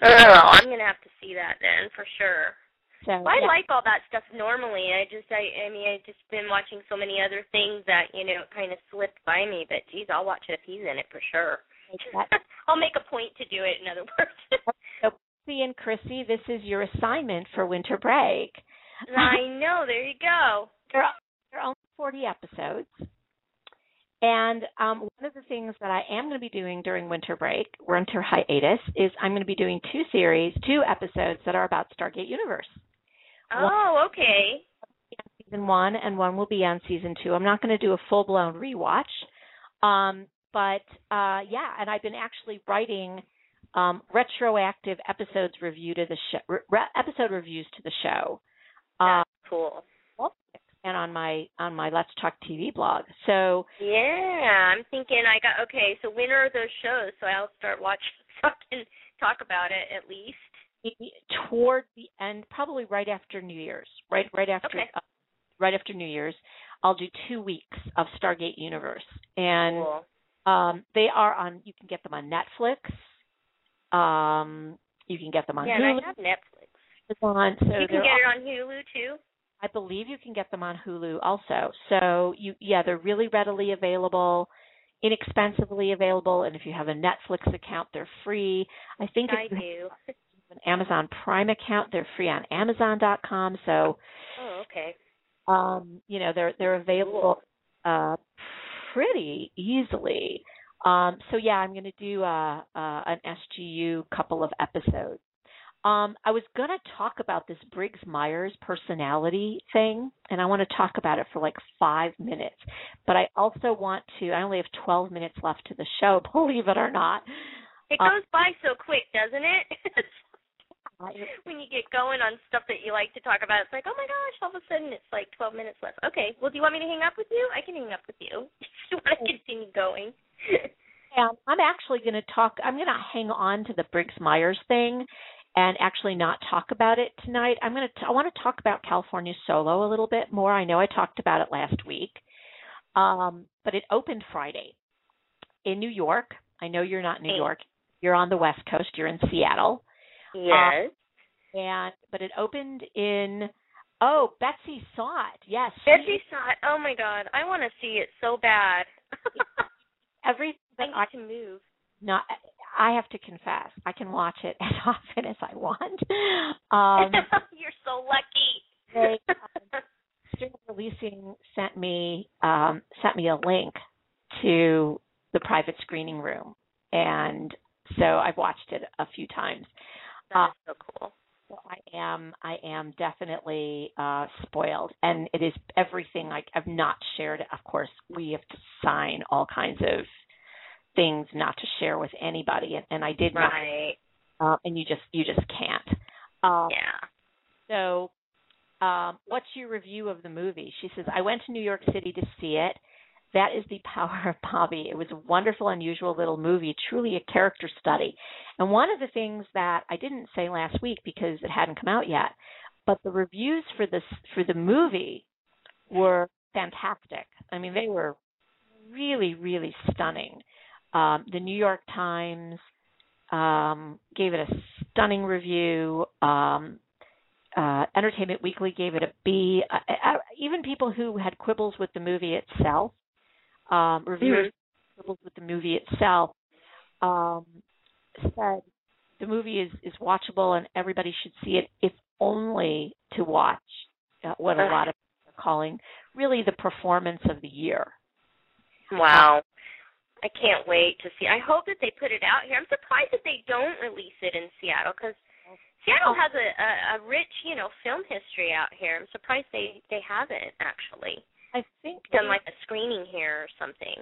Oh, I'm gonna have to see that then for sure. so. Well, I yeah. like all that stuff normally. I just, I, I mean, I've just been watching so many other things that you know kind of slipped by me. But geez, I'll watch it if he's in it for sure. I'll make a point to do it. In other words, so, Chrissy and Chrissy, this is your assignment for winter break. I know. There you go. there are, there are only 40 episodes. And um, one of the things that I am going to be doing during winter break, winter hiatus, is I'm going to be doing two series, two episodes that are about Stargate Universe. Oh, okay. Season one, and one will be on season two. I'm not going to do a full blown rewatch, um, but uh, yeah, and I've been actually writing um, retroactive episodes review to the show, re- episode reviews to the show. Uh, That's cool. And on my on my Let's Talk TV blog. So Yeah, I'm thinking I got okay. So when are those shows? So I'll start watching so I can talk about it at least. toward the end, probably right after New Year's, right right after Okay. uh, right after New Year's, I'll do two weeks of Stargate Universe, and Cool. um, they are on. You can get them on Netflix. Um, you can get them on Yeah, Hulu. and I have Netflix. Amazon, so You can get it on Hulu too. I believe you can get them on Hulu also. So you yeah, they're really readily available, inexpensively available, and if you have a Netflix account, they're free. I think I if you do. have an Amazon Prime account, they're free on Amazon.com. So Oh, okay. um, you know, they're they're available uh pretty easily. Um, so yeah, I'm going to do uh, uh, an SGU couple of episodes. Um, I was going to talk about this Briggs Myers personality thing, and I want to talk about it for like five minutes. But I also want to. I only have 12 minutes left to the show, believe it or not. It Uh, goes by so quick, doesn't it? When you get going on stuff that you like to talk about, it's like, oh my gosh, all of a sudden it's like 12 minutes left. Okay, well, do you want me to hang up with you? I can hang up with you. If you want to continue going. and I'm actually going to talk. I'm going to hang on to the Briggs Myers thing and actually not talk about it tonight. I'm going to. I want to talk about California Solo a little bit more. I know I talked about it last week, um, but it opened Friday in New York. I know you're not in New. York. You're on the West Coast. You're in Seattle, yes. and but it opened in. Oh, Betsy saw it. Yes, she- Betsy saw it. Oh my god, I want to see it so bad. everything I I to move. not I have to confess, I can watch it as often as I want. Um You're so lucky. they um, Strand Releasing sent me um sent me a link to the private screening room and so I've watched it a few times. That's so cool. So I am I am definitely uh spoiled and it is everything like I've not shared. Of course, we have to sign all kinds of things not to share with anybody and, and I did not Right. um, and you just you just can't. Um, Yeah. So, um, what's your review of the movie? She says, I went to New York City to see it. That is the power of Bobby. It was a wonderful, unusual little movie, truly a character study. And one of the things that I didn't say last week because it hadn't come out yet, but the reviews for this for the movie were fantastic. I mean, they were really, really stunning. Um, the New York Times um, gave it a stunning review. Um, uh, Entertainment Weekly gave it a B. Uh, uh, even people who had quibbles with the movie itself, um, reviewers Mhm. quibbles with the movie itself, um, said the movie is is watchable and everybody should see it, if only to watch uh, what a lot of people are calling really the performance of the year. Wow. I can't wait to see. I hope that they put it out here. I'm surprised that they don't release it in Seattle because Seattle has a, a a rich, you know, film history out here. I'm surprised they they haven't actually I think done like a screening here or something.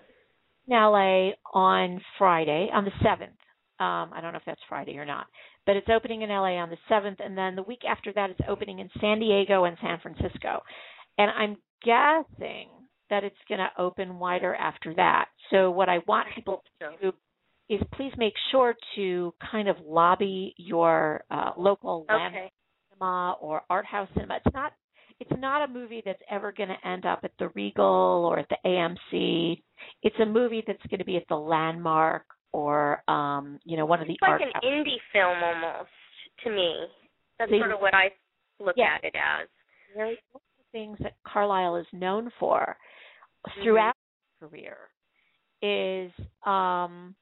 in LA on Friday, on the 7th. Um, I don't know if that's Friday or not, but it's opening in LA on the 7th, and then the week after that, it's opening in San Diego and San Francisco. And I'm guessing that it's going to open wider after that. So, what I want people to do is please make sure to kind of lobby your uh, local land okay. cinema or art house cinema. It's not it's not a movie that's ever going to end up at the Regal or at the AMC. It's a movie that's going to be at the Landmark or um, you know, one of the It's like an indie film almost to me. That's sort of what I look Yeah. at it as. Very one of the things that Carlyle is known for. Throughout his career is um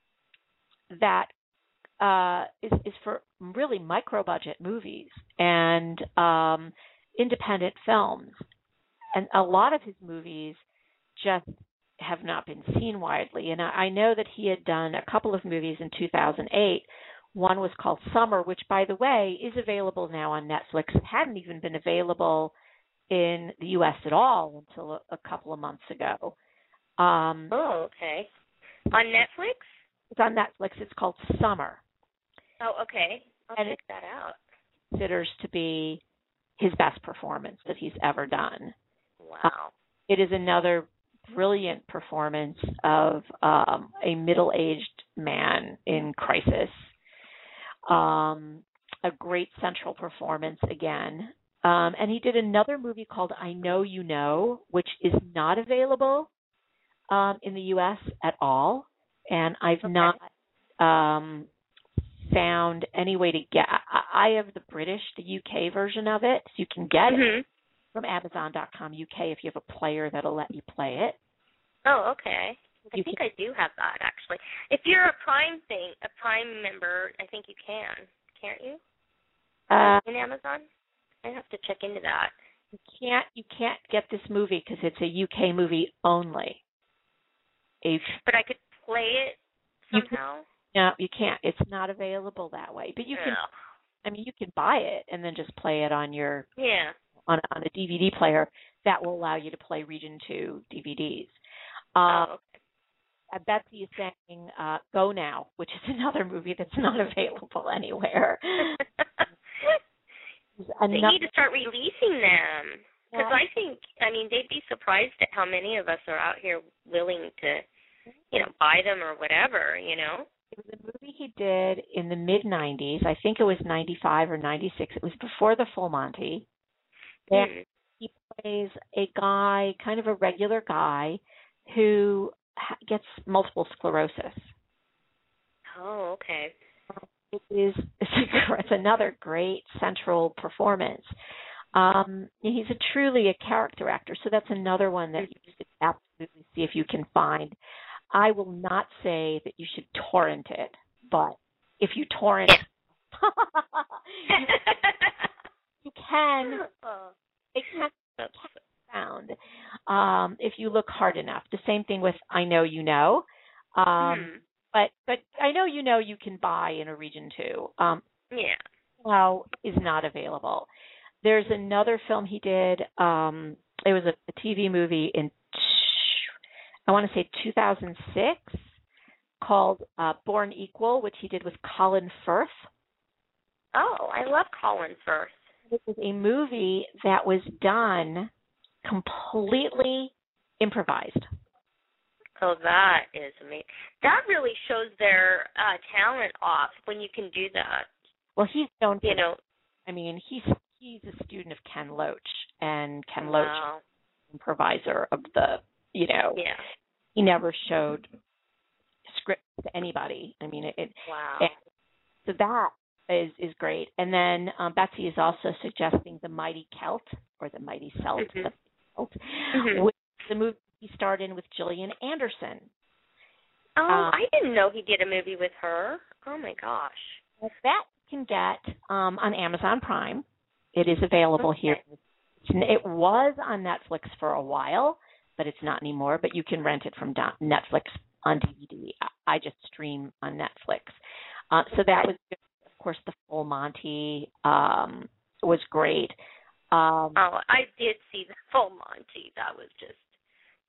that uh is is for really micro budget movies and um independent films. And a lot of his movies just have not been seen widely. And I, I know that he had done a couple of movies in 2008 one was called Summer which by the way is available now on Netflix. It hadn't even been available in the US at all until a, a couple of months ago um Oh, okay. On Netflix? it's on Netflix it's called Summer Oh, okay. I'll And check that out. considers to be his best performance that he's ever done. Wow. It is another brilliant performance of um, a middle-aged man in crisis. Um, a great central performance again. Um, and he did another movie called I Know You Know, which is not available um, in the U.S. at all. And I've Okay. not um, found any way to get. I, I have the British, the UK version of it, so you can get it Mhm. from Amazon.com UK if you have a player that'll let you play it. Oh, okay. I You think I do have that actually. If you're a Prime thing, a Prime member, I think you can, can't you? Uh, In Amazon? I have to check into that. you can't you can't get this movie because it's a UK movie only. A, But I could play it You could- somehow. no, you can't. It's not available that way. But you can. I mean, you can buy it and then just play it on your Yeah. on on a DVD player. That will allow you to play Region Two DVDs. Oh, Um, okay. uh, Betsy is saying uh, "Go Now," which is another movie that's not available anywhere. they need to start releasing them because Yeah. I think I mean they'd be surprised at how many of us are out here willing to, you know, buy them or whatever. You know. It was a movie he did in the mid 90s. I think it was 95 or 96. It was before the Full Monty. And Mm. he plays a guy, kind of a regular guy, who ha- gets multiple sclerosis. Oh, okay. It is it's another great central performance. Um, he's a truly a character actor, so that's another one that you should absolutely see if you can find. I will not say that you should torrent it, but if you torrent, you, can. It can be found um, if you look hard enough. The same thing with I know you know. Um, hmm. But but I know you know you can buy in a region two. Um, Yeah. now is not available. There's another film he did. Um, it was a, a TV movie in I want to say 2006 called uh, Born Equal, which he did with Colin Firth. Oh, I love Colin Firth. This is a movie that was done completely improvised. Oh, that is amazing. That really shows their uh talent off when you can do that. Well, he's known You know. I mean, he's he's a student of Ken Loach, and Ken Loach, Wow. improviser of the, you know, Yeah. he never showed script to anybody. I mean, it, it Wow. and so that is is great. And then um, Betsy is also suggesting the Mighty Celt or the Mighty Celt, Mhm. the Celt Mhm. which is the movie he starred in with Gillian Anderson. Oh, um, I didn't know he did a movie with her. Oh my gosh. That you can get um, on Amazon Prime. It is available here. It was on Netflix for a while, but it's not anymore. But you can rent it from Netflix on DVD. I- I just stream on Netflix. Uh, so that was, good. of course, the Full Monty um, was great. Um, Oh, I did see the full Monty. That was just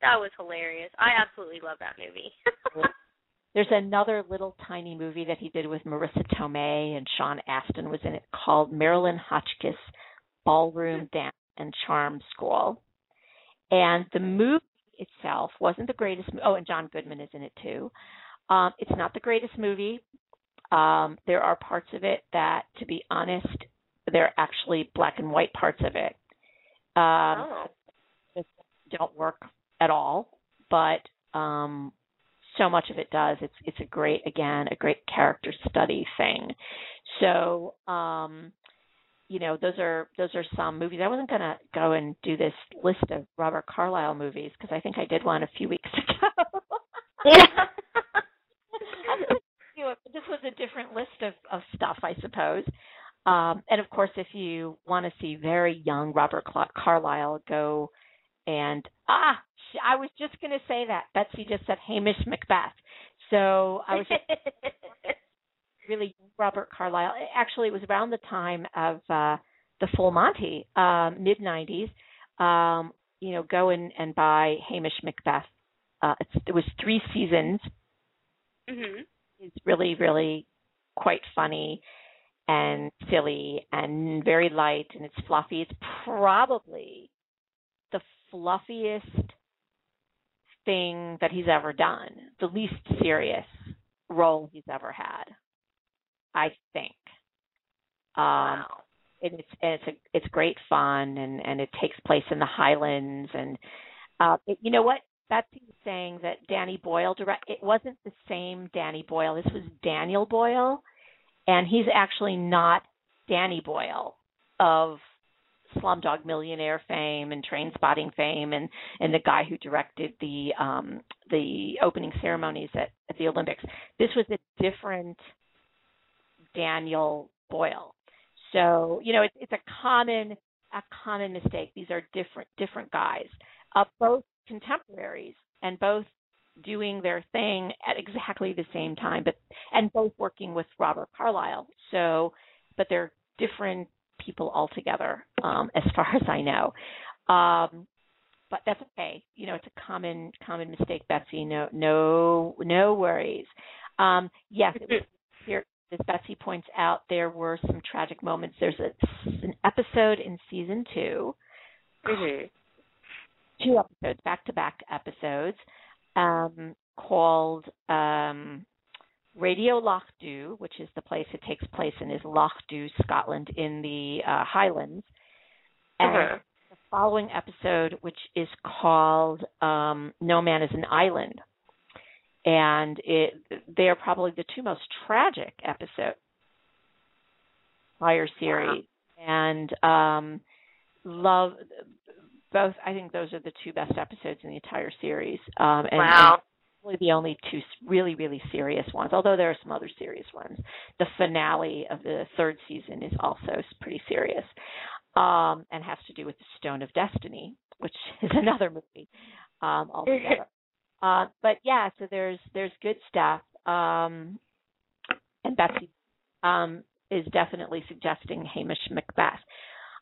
that was hilarious. I absolutely love that movie. There's another little tiny movie that he did with Marisa Tomei and Sean Astin was in it called Marilyn Hotchkiss Ballroom Dance and Charm School. And the movie itself wasn't the greatest. Oh, and John Goodman is in it too. Um, it's not the greatest movie. Um, there are parts of it that, to be honest, they're actually black and white parts of it. Um, oh. just don't work at all, but um so much of it does. It's it's a great again, a great character study thing. So, um you know, those are those are some movies. I wasn't going to go and do this list of Robert Carlyle movies because I think I did one a few weeks ago. Yeah. this was a different list of, of stuff, I suppose. Um, and of course, if you want to see very young Robert Carlyle, go and ah, sh- I was just going to say that Betsy just said Hamish Macbeth. So I was just really Robert Carlyle. Actually, it was around the time of uh, the Full Monty, um, mid '90s. Um, you know, go and, and buy Hamish Macbeth. Uh, it's, it was three seasons mhm. is really, really quite funny and silly and very light and it's fluffy. It's probably the fluffiest thing that he's ever done, the least serious role he's ever had, I think. Um, Wow. and it's and it's a it's great fun and and it takes place in the Highlands and uh it, you know what Betsy was saying that Danny Boyle direct it wasn't the same Danny Boyle this was Daniel Boyle and he's actually not Danny Boyle of Slumdog Millionaire fame and Trainspotting fame and and the guy who directed the um the opening ceremonies at at the Olympics this was a different Daniel Boyle so you know, it's it's a common a common mistake. These are different different guys, uh, both contemporaries and both doing their thing at exactly the same time, but and both working with Robert Carlyle. So, but they're different people altogether, um, as far as I know. Um, but that's okay. You know, it's a common common mistake, Betsy. No no no worries. Um, yes, it was here as Betsy points out, there were some tragic moments. There's a, an episode in season two, Mhm. two episodes, back to back episodes, um, called um, Radio Lochdubh, which is the place it takes place in, is Lochdubh, Scotland, in the uh, Highlands. And Uh-huh. the following episode, which is called um, No Man is an Island. And it they are probably the two most tragic episodes entire series. And um love both I think those are the two best episodes in the entire series. Um and, Wow. Really the only two really really serious ones although there are some other serious ones. The finale of the third season is also pretty serious um and has to do with the stone of destiny which is another movie um altogether. Uh but yeah so there's there's good stuff um and betsy um is definitely suggesting hamish macbeth.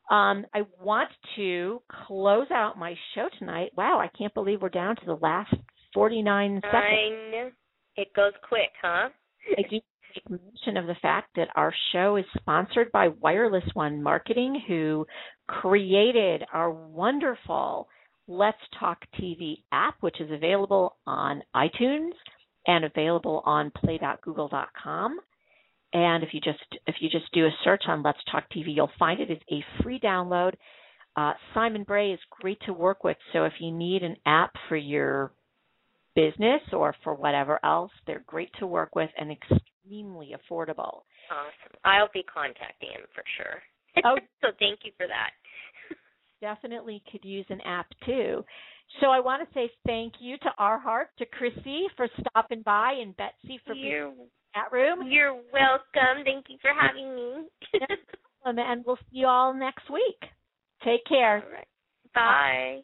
Um, I want to close out my show tonight. Wow, I can't believe we're down to the last 49 seconds. Know. It goes quick, huh? I do make mention of the fact that our show is sponsored by Wireless One Marketing, who created our wonderful Let's Talk TV app, which is available on iTunes and available on play.google.com. And if you just if you just do a search on Let's Talk TV, you'll find it. It's a free download. Uh, Simon Bray is great to work with. So if you need an app for your business or for whatever else, they're great to work with and extremely affordable. Awesome. I'll be contacting him for sure. Oh. so thank you for that. Definitely could use an app too. So I want to say thank you to our heart, to Chrissy for stopping by, and Betsy for You're being in that room. you're welcome. Thank you for having me. and we'll see you all next week. Take care. Right. Bye.